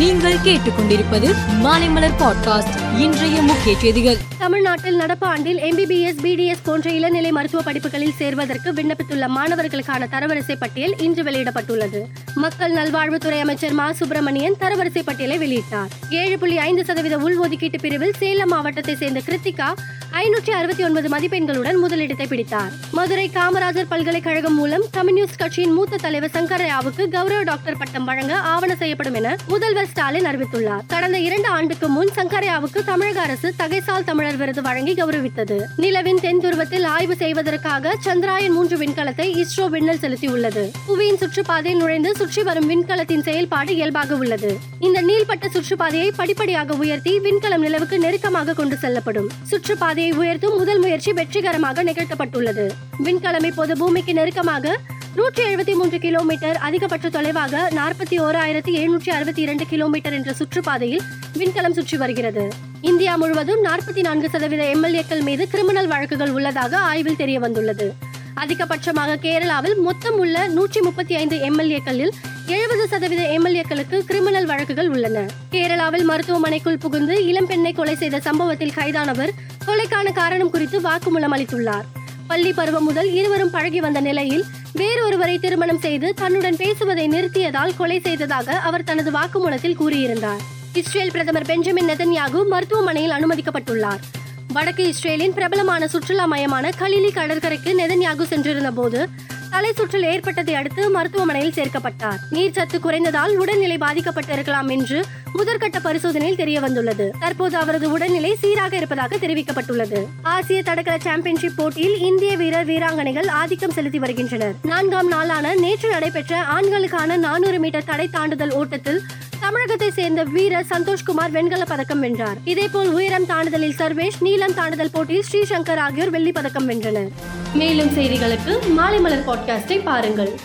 நீங்கள் கேட்டுக்கொண்டிருப்பது மாலைமலர் பாட்காஸ்ட். இன்றைய முக்கிய செய்திகள். தமிழ்நாட்டில் நடப்பு ஆண்டில் எம்பிபிஎஸ் பிடிஎஸ் போன்ற இளநிலை மருத்துவ படிப்புகளில் சேர்வதற்கு விண்ணப்பித்துள்ள மாணவர்களுக்கான தரவரிசை பட்டியல் இன்று வெளியிடப்பட்டுள்ளது. மக்கள் நல்வாழ்வுத்துறை அமைச்சர் மா. சுப்பிரமணியன் தரவரிசை பட்டியலை வெளியிட்டார். ஏழு புள்ளி ஐந்து சதவீத உள்ஒதுக்கீட்டு பிரிவில் சேலம் மாவட்டத்தை சேர்ந்த கிருத்திகா ஐநூற்றி அறுபத்தி ஒன்பது மதிப்பெண்களுடன் முதலிடத்தை பிடித்தார். மதுரை காமராஜர் பல்கலைக்கழகம் மூலம் கம்யூனிஸ்ட் கட்சியின் மூத்த தலைவர் சங்கரையாவுக்கு கௌரவ டாக்டர் பட்டம் வழங்க ஆவண செய்யப்படும் என முதல்வர் ஸ்டாலின் அறிவித்துள்ளார். கடந்த இரண்டு ஆண்டுக்கு முன் சங்கரையாவுக்கு தமிழக அரசு தகைசால் தமிழர் விருது வழங்கி கௌரவித்தது. நிலவின் தென் துருவத்தில் ஆய்வு செய்வதற்காக சந்திராயன் மூன்று விண்கலத்தை இஸ்ரோ விண்ணில் செலுத்தியுள்ளது. புவியின் சுற்றுப்பாதையில் நுழைந்து சுற்றி வரும் விண்கலத்தின் செயல்பாடு இயல்பாக உள்ளது. இந்த நீள்பட்ட சுற்றுப்பாதையை படிப்படியாக உயர்த்தி விண்கலம் நிலவுக்கு நெருக்கமாக கொண்டு செல்லப்படும். சுற்றுப்பாதை பாதையை உயர்த்தும் முதல் முயற்சி வெற்றிகரமாக நிகழ்த்தப்பட்டுள்ளது. விண்கலம் இப்போது பூமிக்கு நெருக்கமாக நூற்றி எழுபத்தி மூன்று கிலோமீட்டர் அதிகபட்ச தொலைவாக நாற்பத்தி ஓராயிரத்தி எழுநூற்றி அறுபத்தி இரண்டு கிலோமீட்டர் என்ற சுற்றுப்பாதையில் விண்கலம் சுற்றி வருகிறது. இந்தியா முழுவதும் நாற்பத்தி நான்கு சதவீத எம்எல்ஏக்கள் மீது கிரிமினல் வழக்குகள் உள்ளதாக ஆய்வில் தெரிய வந்துள்ளது அதிகபட்சமாக கேரளாவில் மொத்தம் உள்ள நூற்றி முப்பத்தி ஐந்து எம்எல்ஏக்களில் எழுபது சதவீத எம்எல்ஏக்களுக்கு கிரிமினல் வழக்குகள் உள்ளன. கேரளாவில் மருத்துவமனைக்குள் புகுந்து இளம்பெண்ணை கொலை செய்த சம்பவத்தில் கைதானவர் கொலைக்கான காரணம் குறித்து வாக்குமூலம் அளித்துள்ளார். பள்ளி பருவம் முதல் இருவரும் பழகி வந்த நிலையில் வேறொருவரை திருமணம் செய்து தன்னுடன் பேசுவதை நிறுத்தியதால் கொலை செய்ததாக அவர் தனது வாக்குமூலத்தில் கூறியிருந்தார். இஸ்ரேல் பிரதமர் பெஞ்சமின் நெதன்யாகு மருத்துவமனையில் அனுமதிக்கப்பட்டுள்ளார். வடக்கு இஸ்ரேலின் பிரபலமான சுற்றுலா மையமான கலிலி கடற்கரைக்கு நெதன்யாகு சென்றிருந்த போது தலை சுற்றல் ஏற்பட்டதை அடுத்து மருத்துவமனையில் சேர்க்கப்பட்டார். நீர்ச்சத்து குறைந்ததால் உடல்நிலை பாதிக்கப்பட்டிருக்கலாம் என்று முதற்கட்ட பரிசோதனையில் தெரிய வந்துள்ளது. தற்போது அவரது உடல்நிலை சீராக இருப்பதாக தெரிவிக்கப்பட்டுள்ளது. ஆசிய தடகள சாம்பியன்ஷிப் போட்டியில் இந்திய வீரர் வீராங்கனைகள் ஆதிக்கம் செலுத்தி வருகின்றனர். நான்காம் நாளான நேற்று நடைபெற்ற ஆண்களுக்கான நானூறு மீட்டர் தடை தாண்டுதல் ஓட்டத்தில் தமிழகத்தை சேர்ந்த வீரர் சந்தோஷ்குமார் வெண்கல பதக்கம் வென்றார். இதேபோல் உயரம் தாண்டுதலில் சர்வேஷ் நீளம் தாண்டுதல் போட்டியில் ஸ்ரீசங்கர் ஆகியோர் வெள்ளி பதக்கம் வென்றனர். மேலும் செய்திகளுக்கு மாலை மலர் பாட்காஸ்டை பாருங்கள்.